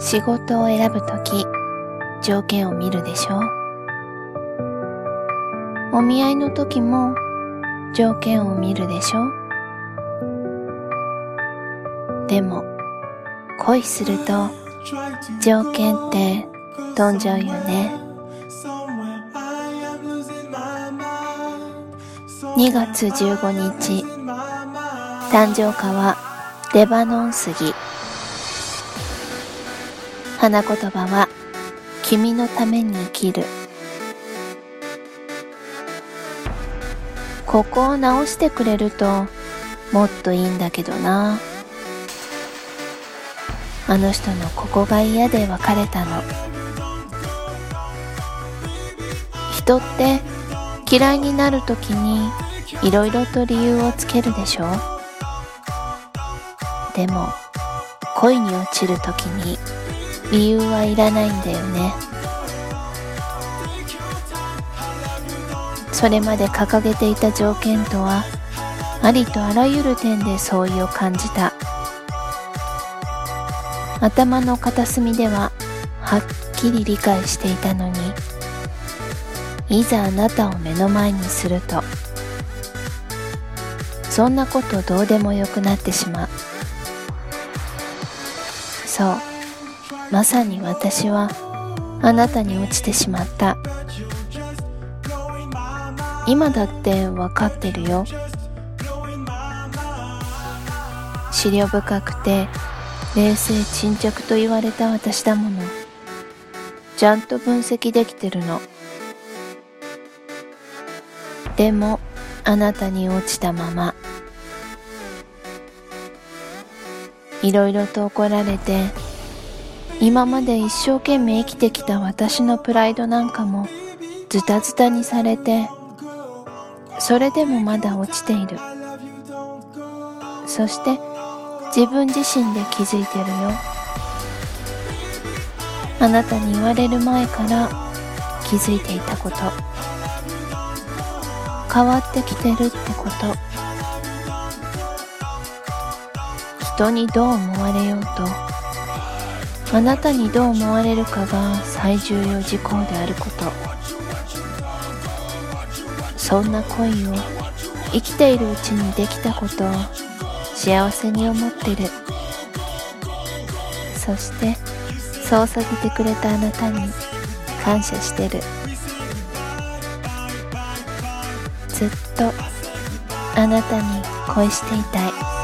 仕事を選ぶとき条件を見るでしょ？お見合いの時も条件を見るでしょ？でも恋すると条件って飛んじゃうよね。2月15日誕生花はレバノン杉。花言葉は君のために生きる。ここを直してくれるともっといいんだけどな。あの人のここが嫌で別れたの。人って嫌いになるときにいろいろと理由をつけるでしょ。でも恋に落ちるときに理由はいらないんだよね。それまで掲げていた条件とはありとあらゆる点で相違を感じた。頭の片隅でははっきり理解していたのにいざあなたを目の前にするとそんなことどうでもよくなってしまう。そう。まさに私はあなたに落ちてしまった。今だって分かってるよ。思慮深くて冷静沈着と言われた私だもの。ちゃんと分析できてるの。でもあなたに落ちたまま。いろいろと怒られて今まで一生懸命生きてきた私のプライドなんかもズタズタにされてそれでもまだ落ちている。そして自分自身で気づいてるよ。あなたに言われる前から気づいていたこと。変わってきてるってこと。人にどう思われようとあなたにどう思われるかが最重要事項であること。そんな恋を生きているうちにできたことを幸せに思ってる。そしてそうさせてくれたあなたに感謝してる。ずっとあなたに恋していたい。